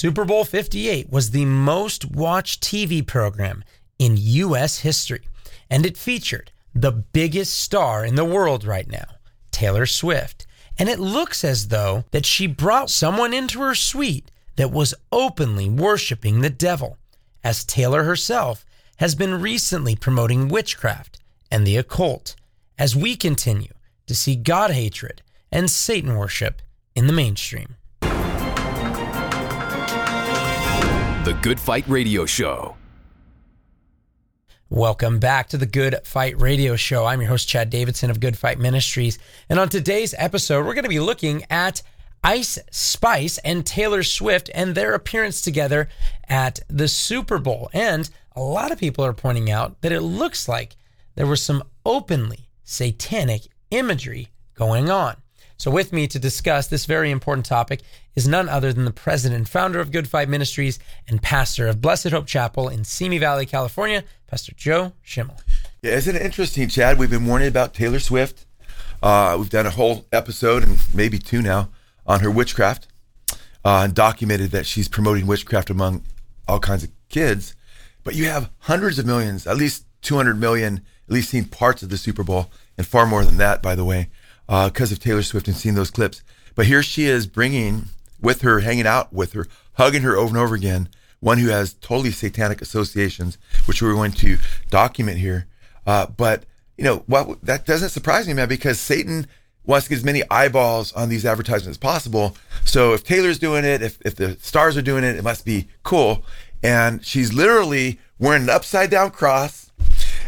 Super Bowl 58 was the most watched TV program in U.S. history, and it featured the biggest star in the world right now, Taylor Swift. And it looks as though that she brought someone into her suite that was openly worshiping the devil, as Taylor herself has been recently promoting witchcraft and the occult as we continue to see God hatred and Satan worship in the mainstream. The Good Fight Radio Show. Welcome back to the Good Fight Radio Show. I'm your host, Chad Davidson of Good Fight Ministries. And on today's episode, we're going to be looking at Ice Spice and Taylor Swift and their appearance together at the Super Bowl. And a lot of people are pointing out that it looks like there was some openly satanic imagery going on. So, with me to discuss this very important topic is none other than the president and founder of Good Fight Ministries and pastor of Blessed Hope Chapel in Simi Valley, California, Pastor Joe Schimmel. Yeah, isn't it interesting, Chad? We've been warning about Taylor Swift. Uh, we've done a whole episode and maybe two now on her witchcraft uh, and documented that she's promoting witchcraft among all kinds of kids. But you have hundreds of millions, at least 200 million, at least seen parts of the Super Bowl, and far more than that, by the way, because uh, of Taylor Swift and seeing those clips. But here she is bringing with her, hanging out with her, hugging her over and over again, one who has totally satanic associations, which we're going to document here. Uh, but, you know, well, that doesn't surprise me, man, because Satan wants to get as many eyeballs on these advertisements as possible. So if Taylor's doing it, if, if the stars are doing it, it must be cool. And she's literally wearing an upside down cross.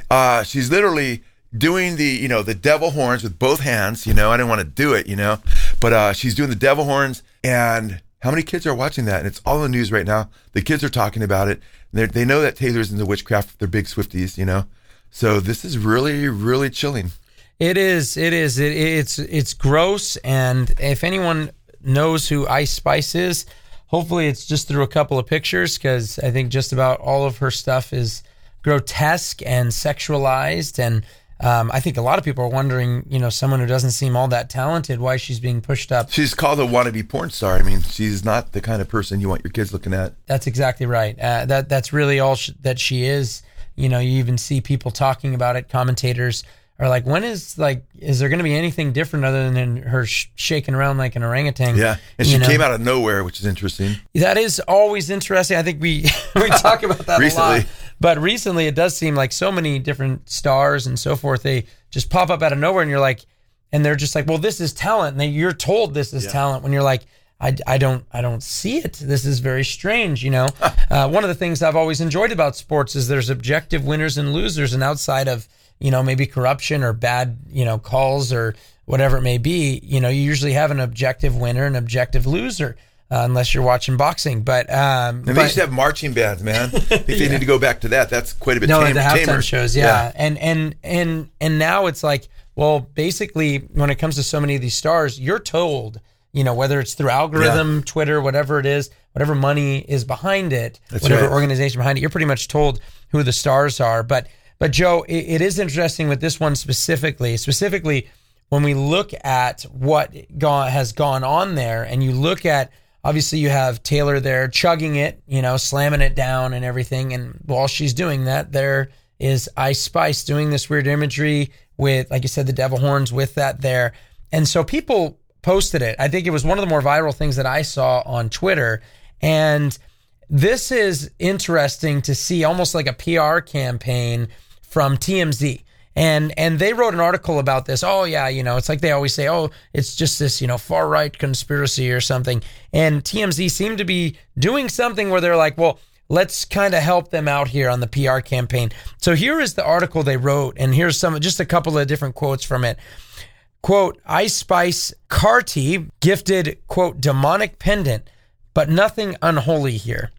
Uh, she's literally doing the you know the devil horns with both hands you know? I didn't want to do it you know? But uh she's doing the devil horns and how many kids are watching that? And it's all in the news right now. The kids are talking about it. They they know that taylor's into witchcraft they're big swifties you know? So this is really really chilling. It is it is. It, it's it's gross and if anyone knows who ice spice is hopefully it's just through a couple of pictures because i think just about all of her stuff is grotesque and sexualized and um, I think a lot of people are wondering, you know, someone who doesn't seem all that talented, why she's being pushed up. She's called a wannabe porn star. I mean, she's not the kind of person you want your kids looking at. That's exactly right. Uh, that that's really all sh- that she is. You know, you even see people talking about it. Commentators are like, when is like, is there going to be anything different other than her sh- shaking around like an orangutan? Yeah, and she know? came out of nowhere, which is interesting. That is always interesting. I think we we talk about that recently. But recently, it does seem like so many different stars and so forth they just pop up out of nowhere, and you're like, and they're just like, well, this is talent. And they, you're told this is yeah. talent when you're like. I, I don't I don't see it. This is very strange, you know. uh, one of the things I've always enjoyed about sports is there's objective winners and losers, and outside of you know, maybe corruption or bad, you know, calls or whatever it may be, you know, you usually have an objective winner and objective loser. Uh, unless you're watching boxing, but um, and they but, used to have marching bands, man. I think yeah. they need to go back to that. That's quite a bit. No, tame, the halftime tamer. shows, yeah. yeah, and and and and now it's like, well, basically, when it comes to so many of these stars, you're told, you know, whether it's through algorithm, yeah. Twitter, whatever it is, whatever money is behind it, That's whatever right. organization behind it, you're pretty much told who the stars are, but but Joe, it, it is interesting with this one specifically. Specifically, when we look at what gone, has gone on there, and you look at obviously you have Taylor there chugging it, you know, slamming it down and everything, and while she's doing that, there is Ice Spice doing this weird imagery with, like you said, the devil horns with that there, and so people posted it. I think it was one of the more viral things that I saw on Twitter, and this is interesting to see, almost like a PR campaign from TMZ. And and they wrote an article about this. Oh yeah, you know, it's like they always say, oh, it's just this, you know, far right conspiracy or something. And TMZ seemed to be doing something where they're like, well, let's kind of help them out here on the PR campaign. So here is the article they wrote, and here's some just a couple of different quotes from it. Quote, Ice Spice Carti gifted, quote, demonic pendant, but nothing unholy here.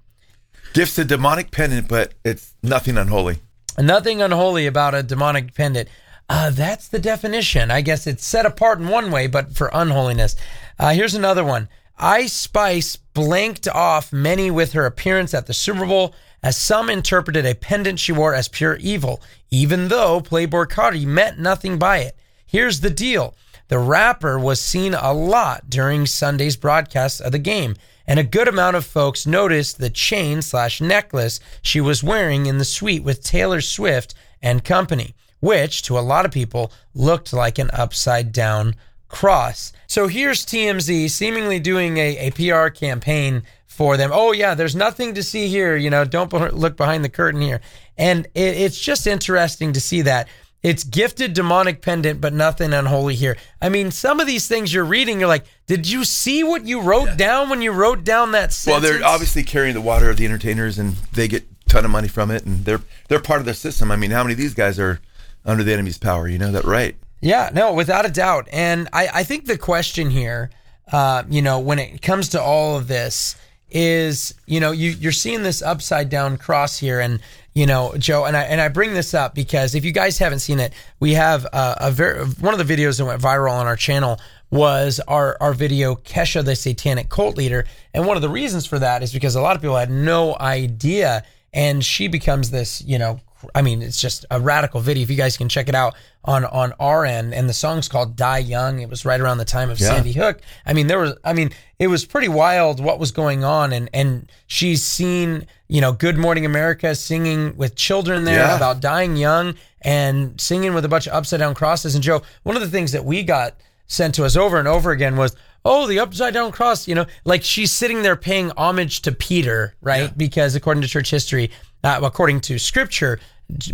Gifts a demonic pendant, but it's nothing unholy. Nothing unholy about a demonic pendant. Uh, that's the definition. I guess it's set apart in one way, but for unholiness. Uh, here's another one. Ice Spice blanked off many with her appearance at the Super Bowl, as some interpreted a pendant she wore as pure evil, even though Playboi Carti meant nothing by it. Here's the deal. The rapper was seen a lot during Sunday's broadcast of the game, and a good amount of folks noticed the chain slash necklace she was wearing in the suite with Taylor Swift and company, which to a lot of people looked like an upside down cross. So here's TMZ seemingly doing a, a PR campaign for them. Oh, yeah, there's nothing to see here. You know, don't look behind the curtain here. And it, it's just interesting to see that. It's gifted demonic pendant, but nothing unholy here. I mean, some of these things you're reading, you're like, did you see what you wrote yeah. down when you wrote down that sentence? Well, they're obviously carrying the water of the entertainers, and they get a ton of money from it, and they're they're part of the system. I mean, how many of these guys are under the enemy's power? You know that, right? Yeah, no, without a doubt. And I, I think the question here, uh, you know, when it comes to all of this, is you know you you're seeing this upside down cross here and you know Joe and I and I bring this up because if you guys haven't seen it we have uh, a, a very one of the videos that went viral on our channel was our our video Kesha the satanic cult leader. And one of the reasons for that is because a lot of people had no idea. And she becomes this you know I mean, it's just a radical video. If you guys can check it out on on our end, and the song's called "Die Young." It was right around the time of yeah. Sandy Hook. I mean, there was, I mean, it was pretty wild what was going on, and and she's seen, you know, "Good Morning America" singing with children there yeah. about dying young, and singing with a bunch of upside down crosses. And Joe, one of the things that we got sent to us over and over again was oh, the upside down cross, you know, like she's sitting there paying homage to Peter, right? Yeah. Because according to church history, uh, according to scripture,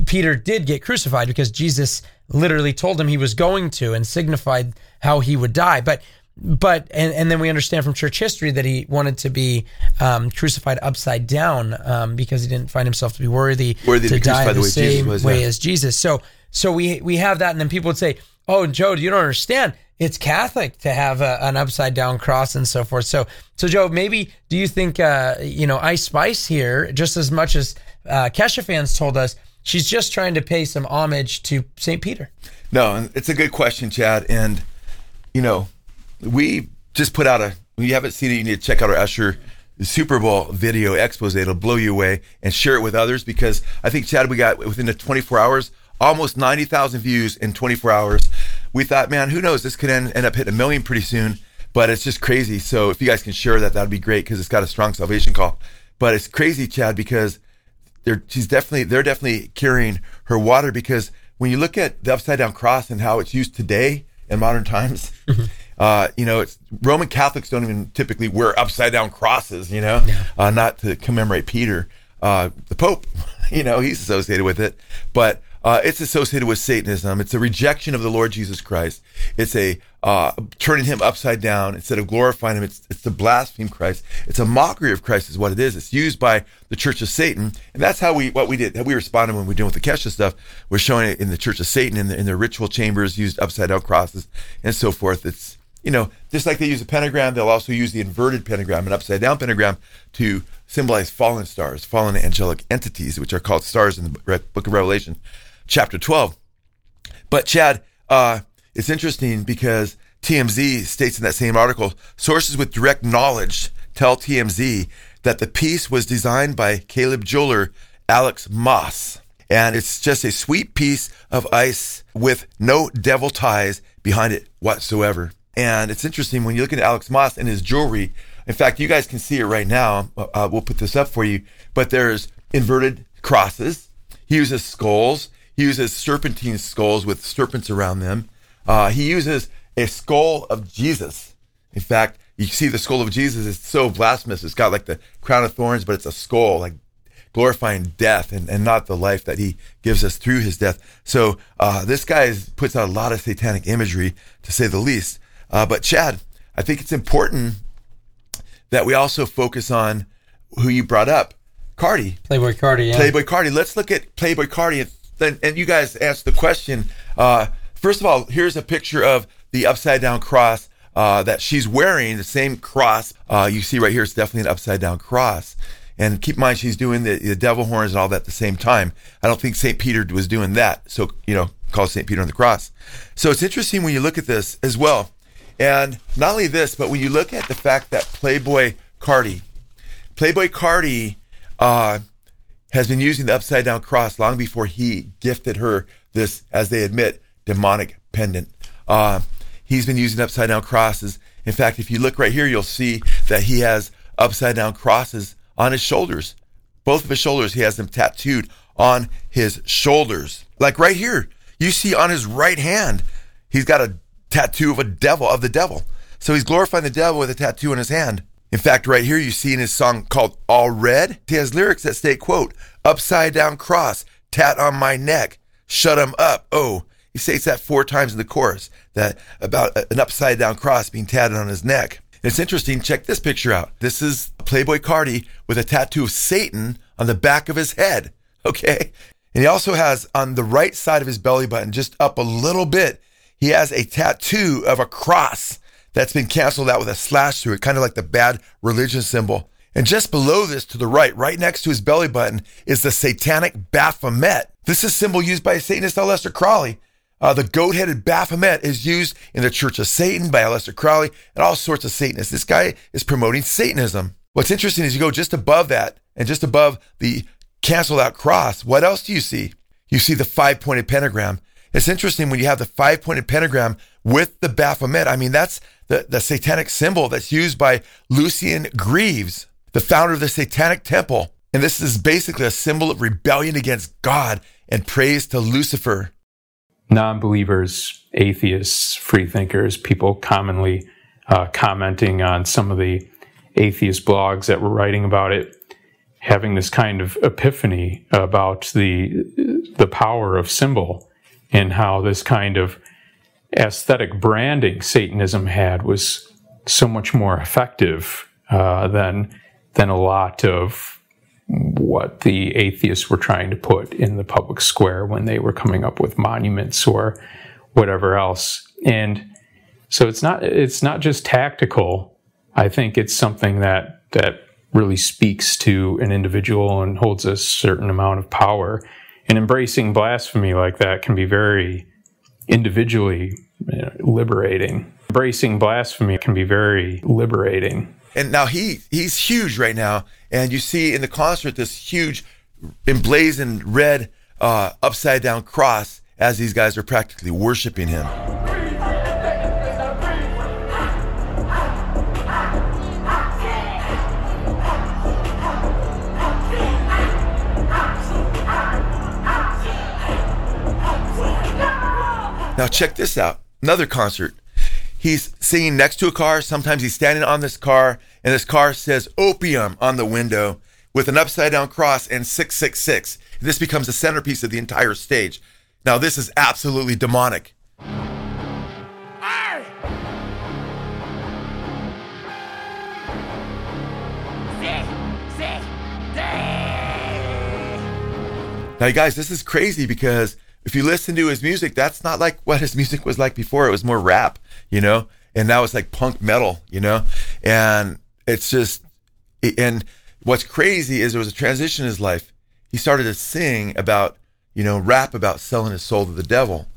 Peter did get crucified because Jesus literally told him he was going to and signified how he would die. But but and, and then we understand from church history that he wanted to be um, crucified upside down um, because he didn't find himself to be worthy, worthy to, to die the, the same was, way yeah. as Jesus. So so we we have that, and then people would say, "Oh, Joe, you don't understand. It's Catholic to have a, an upside down cross and so forth." So so Joe, maybe do you think uh, you know Ice Spice here just as much as uh, Kesha fans told us? She's just trying to pay some homage to St. Peter. No, it's a good question, Chad. And, you know, we just put out a, you haven't seen it, you need to check out our Usher Super Bowl video expose. It'll blow you away and share it with others because I think, Chad, we got within the 24 hours, almost 90,000 views in 24 hours. We thought, man, who knows? This could end, end up hitting a million pretty soon, but it's just crazy. So if you guys can share that, that'd be great because it's got a strong salvation call. But it's crazy, Chad, because they're she's definitely they're definitely carrying her water because when you look at the upside down cross and how it's used today in modern times, mm-hmm. uh, you know, it's Roman Catholics don't even typically wear upside down crosses, you know, yeah. uh, not to commemorate Peter, uh, the Pope, you know, he's associated with it, but uh, it's associated with Satanism. It's a rejection of the Lord Jesus Christ. It's a uh, turning him upside down instead of glorifying him. It's it's to blaspheme Christ. It's a mockery of Christ, is what it is. It's used by the Church of Satan, and that's how we what we did. How we responded when we were doing with the Kesha stuff. We're showing it in the Church of Satan in the in the ritual chambers, used upside down crosses and so forth. It's you know just like they use a pentagram, they'll also use the inverted pentagram, an upside down pentagram, to symbolize fallen stars, fallen angelic entities, which are called stars in the Book of Revelation chapter 12. But Chad, uh, it's interesting because TMZ states in that same article sources with direct knowledge tell TMZ that the piece was designed by celeb jeweler Alex Moss. And it's just a sweet piece of ice with no devil ties behind it whatsoever. And it's interesting when you look at Alex Moss and his jewelry. In fact, you guys can see it right now. Uh, we'll put this up for you. But there's inverted crosses. He uses skulls. He uses serpentine skulls with serpents around them. Uh, he uses a skull of Jesus. In fact, you see the skull of Jesus is so blasphemous. It's got like the crown of thorns, but it's a skull, like glorifying death and, and not the life that he gives us through his death. So uh, this guy is, puts out a lot of satanic imagery, to say the least. Uh, but Chad, I think it's important that we also focus on who you brought up, Carti. Playboi Carti, yeah. Playboi Carti. Let's look at Playboi Carti then and you guys asked the question. Uh, first of all, here's a picture of the upside down cross uh, that she's wearing. The same cross uh, you see right here. It's definitely an upside down cross. And keep in mind, she's doing the, the devil horns and all that at the same time. I don't think St. Peter was doing that. So, you know, call St. Peter on the cross. So it's interesting when you look at this as well. And not only this, but when you look at the fact that Playboi Carti, Playboi Carti, uh, has been using the upside down cross long before he gifted her this, as they admit, demonic pendant. Uh, he's been using upside down crosses. In fact, if you look right here, you'll see that he has upside down crosses on his shoulders. Both of his shoulders, he has them tattooed on his shoulders. Like right here, you see on his right hand, he's got a tattoo of a devil, of the devil. So he's glorifying the devil with a tattoo on his hand. In fact, right here, you see in his song called All Red, he has lyrics that state, quote, upside down cross, tat on my neck, shut him up. Oh, he states that four times in the chorus, that about an upside down cross being tatted on his neck. And It's interesting. Check this picture out. This is Playboi Carti with a tattoo of Satan on the back of his head. Okay. And he also has on the right side of his belly button, just up a little bit, he has a tattoo of a cross that's been canceled out with a slash through it, kind of like the bad religion symbol. And just below this to the right, right next to his belly button, is the satanic Baphomet. This is a symbol used by Satanist Aleister Crowley. Uh, the goat headed Baphomet is used in the Church of Satan by Aleister Crowley and all sorts of Satanists. This guy is promoting Satanism. What's interesting is you go just above that and just above the canceled out cross. What else do you see? You see the five pointed pentagram. It's interesting when you have the five pointed pentagram with the Baphomet. I mean, that's the, the satanic symbol that's used by Lucien Greaves, the founder of the Satanic Temple. And this is basically a symbol of rebellion against God and praise to Lucifer. Non believers, atheists, freethinkers, people commonly uh, commenting on some of the atheist blogs that were writing about it, having this kind of epiphany about the the power of symbol and how this kind of aesthetic branding Satanism had was so much more effective uh, than than a lot of what the atheists were trying to put in the public square when they were coming up with monuments or whatever else. And so it's not it's not just tactical. I think it's something that that really speaks to an individual and holds a certain amount of power. And embracing blasphemy like that can be very individually you know, liberating. Embracing blasphemy can be very liberating. And now he he's huge right now, and you see in the concert this huge emblazoned red uh, upside down cross as these guys are practically worshiping him. Now check this out. Another concert. He's singing next to a car. Sometimes he's standing on this car, and this car says opium on the window with an upside down cross and 666. This becomes the centerpiece of the entire stage. Now, this is absolutely demonic. Now, you guys, this is crazy because if you listen to his music, that's not like what his music was like before. It was more rap, you know, and now it's like punk metal, you know, and it's just, and what's crazy is there was a transition in his life. He started to sing about, you know, rap about selling his soul to the devil.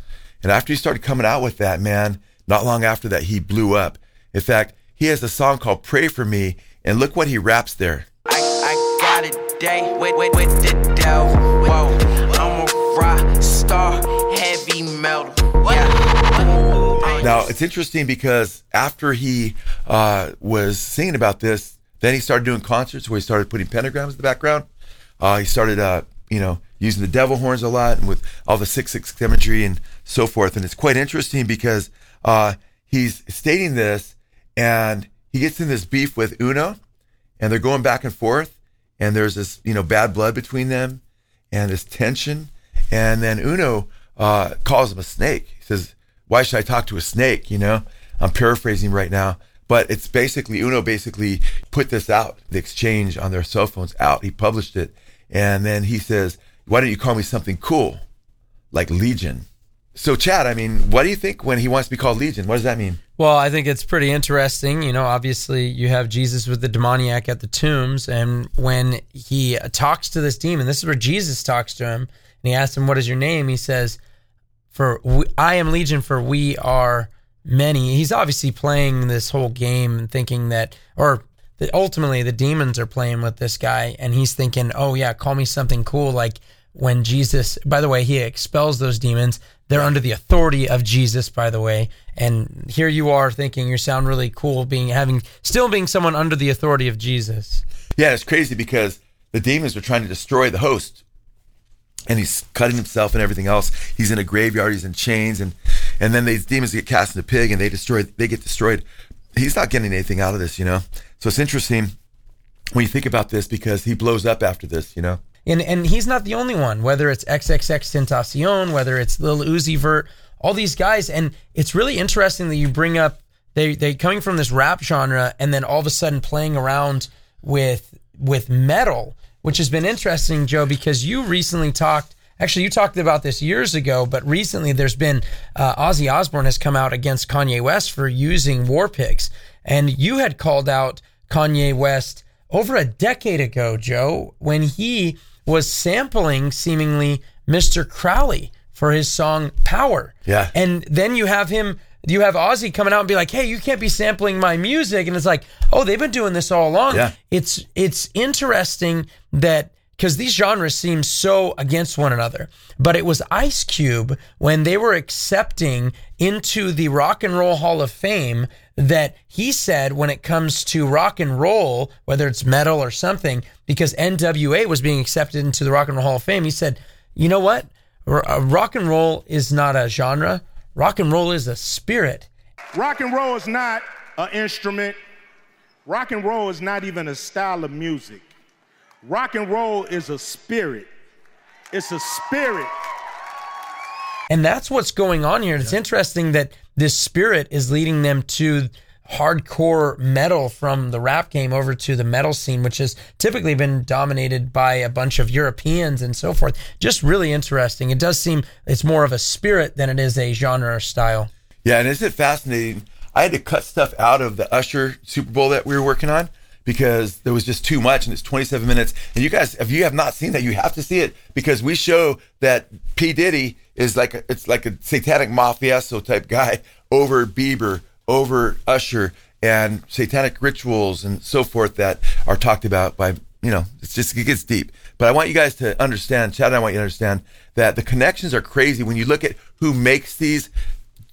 And after he started coming out with that, man, not long after that, he blew up. In fact, he has a song called Pray for Me, and look what he raps there. I, got a day with, with, with the devil. Whoa, I'm a rock star, heavy metal. Yeah. Now, it's interesting because after he uh, was singing about this, then he started doing concerts where he started putting pentagrams in the background. Uh, he started, uh, you know, using the devil horns a lot and with all the six six imagery and so forth. And it's quite interesting because uh, he's stating this and he gets in this beef with Uno and they're going back and forth and there's this, you know, bad blood between them and this tension. And then Uno uh, calls him a snake. He says, why should I talk to a snake? You know, I'm paraphrasing right now. But it's basically Uno basically put this out, the exchange on their cell phones out. He published it, and then he says, "Why don't you call me something cool, like Legion?" So, Chad, I mean, what do you think when he wants to be called Legion? What does that mean? Well, I think it's pretty interesting. You know, obviously, you have Jesus with the demoniac at the tombs, and when he talks to this demon, this is where Jesus talks to him, and he asks him, "What is your name?" He says, "For we, I am Legion, for we are." many. He's obviously playing this whole game and thinking that, or that ultimately the demons are playing with this guy, and he's thinking, oh yeah, call me something cool like when Jesus, by the way, he expels those demons. They're under the authority of Jesus, by the way. And here you are thinking you sound really cool being having still being someone under the authority of Jesus. Yeah, it's crazy because the demons are trying to destroy the host. And he's cutting himself and everything else. He's in a graveyard, he's in chains, and and then these demons get cast in the pig and they destroy they get destroyed. He's not getting anything out of this, you know. So it's interesting when you think about this because he blows up after this, you know. And and he's not the only one. Whether it's XXXTentacion, whether it's Lil Uzi Vert, all these guys, and it's really interesting that you bring up they they coming from this rap genre and then all of a sudden playing around with with metal, which has been interesting, Joe, because you recently talked. Actually, you talked about this years ago, but recently there's been uh, Ozzy Osbourne has come out against Kanye West for using war pigs, and you had called out Kanye West over a decade ago, Joe, when he was sampling seemingly Mr. Crowley for his song Power. Yeah. And then you have him you have Ozzy coming out and be like, "Hey, you can't be sampling my music." And it's like, "Oh, they've been doing this all along." Yeah. It's it's interesting that because these genres seem so against one another. But it was Ice Cube when they were accepting into the Rock and Roll Hall of Fame that he said when it comes to rock and roll, whether it's metal or something, because NWA was being accepted into the Rock and Roll Hall of Fame, he said, "You know what? R- uh, rock and roll is not a genre. Rock and roll is a spirit." Rock and roll is not an instrument. Rock and roll is not even a style of music. Rock and roll is a spirit. It's a spirit. And that's what's going on here. It's interesting that this spirit is leading them to hardcore metal from the rap game over to the metal scene, which has typically been dominated by a bunch of Europeans and so forth. Just really interesting. It does seem it's more of a spirit than it is a genre or style. Yeah, and isn't it fascinating? I had to cut stuff out of the Usher Super Bowl that we were working on because there was just too much and it's 27 minutes. And you guys, if you have not seen that, you have to see it because we show that P. Diddy is like a, it's like a satanic mafioso type guy over Bieber, over Usher, and satanic rituals and so forth that are talked about by you know it's just it gets deep. But I want you guys to understand, Chad, and I want you to understand that the connections are crazy when you look at who makes these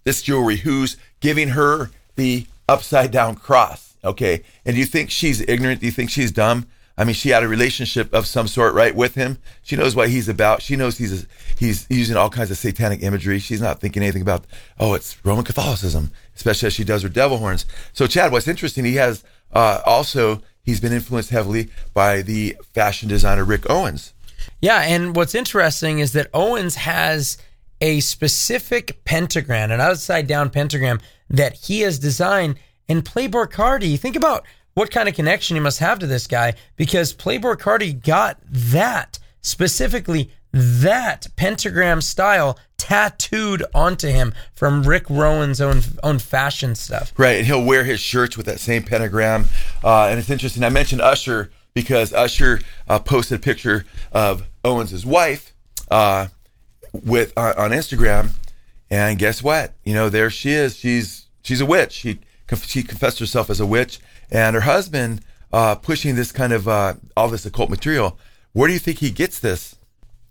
this jewelry, who's giving her the upside down cross. Okay. And do you think she's ignorant? Do you think she's dumb? I mean, she had a relationship of some sort, right, with him. She knows what he's about. She knows he's he's using all kinds of satanic imagery. She's not thinking anything about, oh, it's Roman Catholicism, especially as she does her devil horns. So, Chad, what's interesting, he has uh, also he's been influenced heavily by the fashion designer Rick Owens. Yeah, and what's interesting is that Owens has a specific pentagram, an upside down pentagram that he has designed. And Playboi Carti, think about what kind of connection he must have to this guy because Playboi Carti got that specifically that pentagram style tattooed onto him from Rick Owens' own own fashion stuff. Right, and he'll wear his shirts with that same pentagram. Uh, and it's interesting. I mentioned Usher because Usher uh, posted a picture of Owens' wife uh, with uh, on Instagram, and guess what? You know, there she is. She's she's a witch. She she confessed herself as a witch, and her husband uh, pushing this kind of uh, all this occult material. Where do you think he gets this?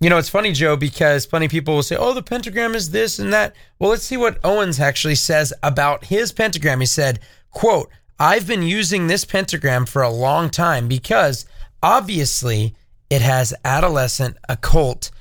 You know, it's funny, Joe, because plenty of people will say, oh, the pentagram is this and that. Well, let's see what Owens actually says about his pentagram. He said, quote, I've been using this pentagram for a long time because obviously it has adolescent occult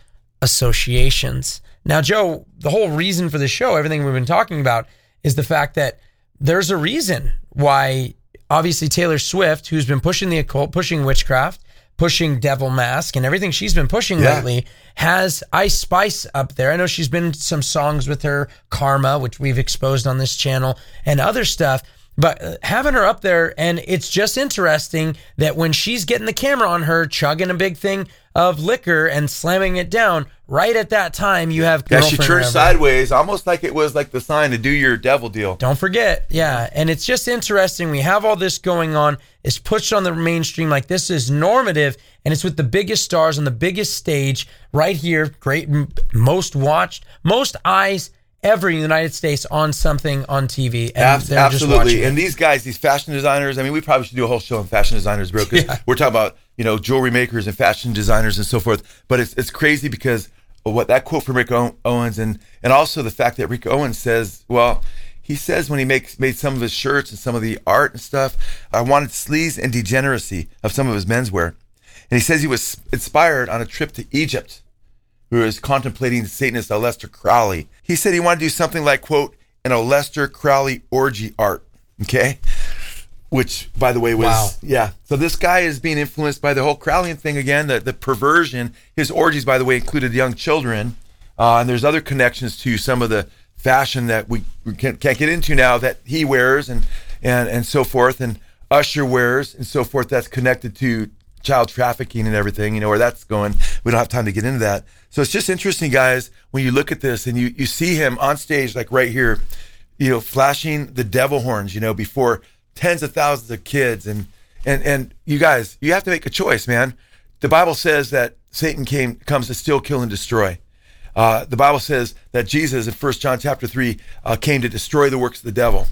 associations. Now, Joe, the whole reason for the show, everything we've been talking about, is the fact that there's a reason why obviously Taylor Swift, who's been pushing the occult, pushing witchcraft, pushing devil mask and everything she's been pushing Yeah. lately has Ice Spice up there. I know she's been some songs with her Karma, which we've exposed on this channel and other stuff. But uh, having her up there, and it's just interesting that when she's getting the camera on her, chugging a big thing of liquor and slamming it down, right at that time, you have Yeah, she turned sideways, almost like it was like the sign to do your devil deal. Don't forget, yeah. And it's just interesting. We have all this going on. It's pushed on the mainstream like this is normative, and it's with the biggest stars on the biggest stage right here. Great, most watched, most eyes ever in the United States on something on TV. And Abs- they're just absolutely. And these guys, these fashion designers, I mean, we probably should do a whole show on fashion designers, bro, because we're talking about you know, jewelry makers and fashion designers and so forth. But it's it's crazy because what that quote from Rick Owens and and also the fact that Rick Owens says, well, he says when he makes made some of his shirts and some of the art and stuff, I wanted sleaze and degeneracy of some of his menswear. And he says he was inspired on a trip to Egypt, who was contemplating Satanist Aleister Crowley. He said he wanted to do something like, quote, an Aleister Crowley orgy art. Okay which by the way was wow. yeah. So this guy is being influenced by the whole Crowleyan thing again, the the perversion. His orgies, by the way, included young children, uh, and there's other connections to some of the fashion that we, we can't, can't get into now that he wears and and and so forth, and Usher wears and so forth. That's connected to child trafficking and everything. You know where that's going. We don't have time to get into that. So it's just interesting, guys, when you look at this and you you see him on stage, like right here, you know, flashing the devil horns, you know, before tens of thousands of kids. And and and you guys you have to make a choice man. The bible says that satan came comes to steal kill and destroy. Uh, the bible says that jesus in 1 john chapter 3 uh, came to destroy the works of the devil.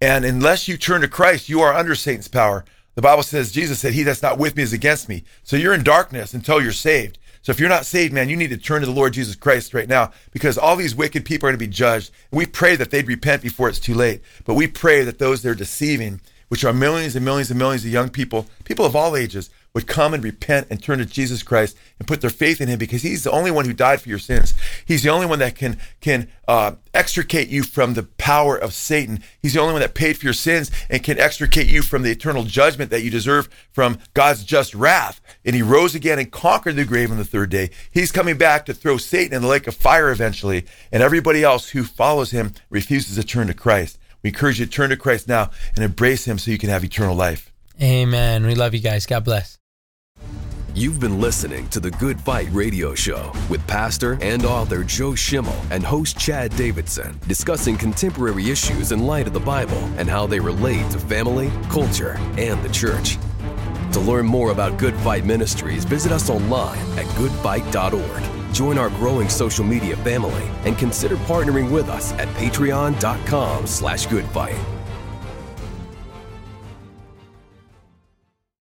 And unless you turn to christ you are under satan's power. The bible says jesus said he that's not with me is against me. So you're in darkness until you're saved so if you're not saved, man, you need to turn to the Lord Jesus Christ right now because all these wicked people are going to be judged. We pray that they'd repent before it's too late. But we pray that those they're deceiving, which are millions and millions and millions of young people, people of all ages, would come and repent and turn to Jesus Christ and put their faith in Him because He's the only one who died for your sins. He's the only one that can can uh, extricate you from the power of Satan. He's the only one that paid for your sins and can extricate you from the eternal judgment that you deserve from God's just wrath. And He rose again and conquered the grave on the third day. He's coming back to throw Satan in the lake of fire eventually, and everybody else who follows Him refuses to turn to Christ. We encourage you to turn to Christ now and embrace Him so you can have eternal life. Amen. We love you guys. God bless. You've been listening to the Good Fight Radio Show with pastor and author Joe Schimmel and host Chad Davidson discussing contemporary issues in light of the Bible and how they relate to family, culture, and the church. To learn more about Good Fight Ministries, visit us online at goodfight.org. Join our growing social media family and consider partnering with us at patreon.com slash goodfight.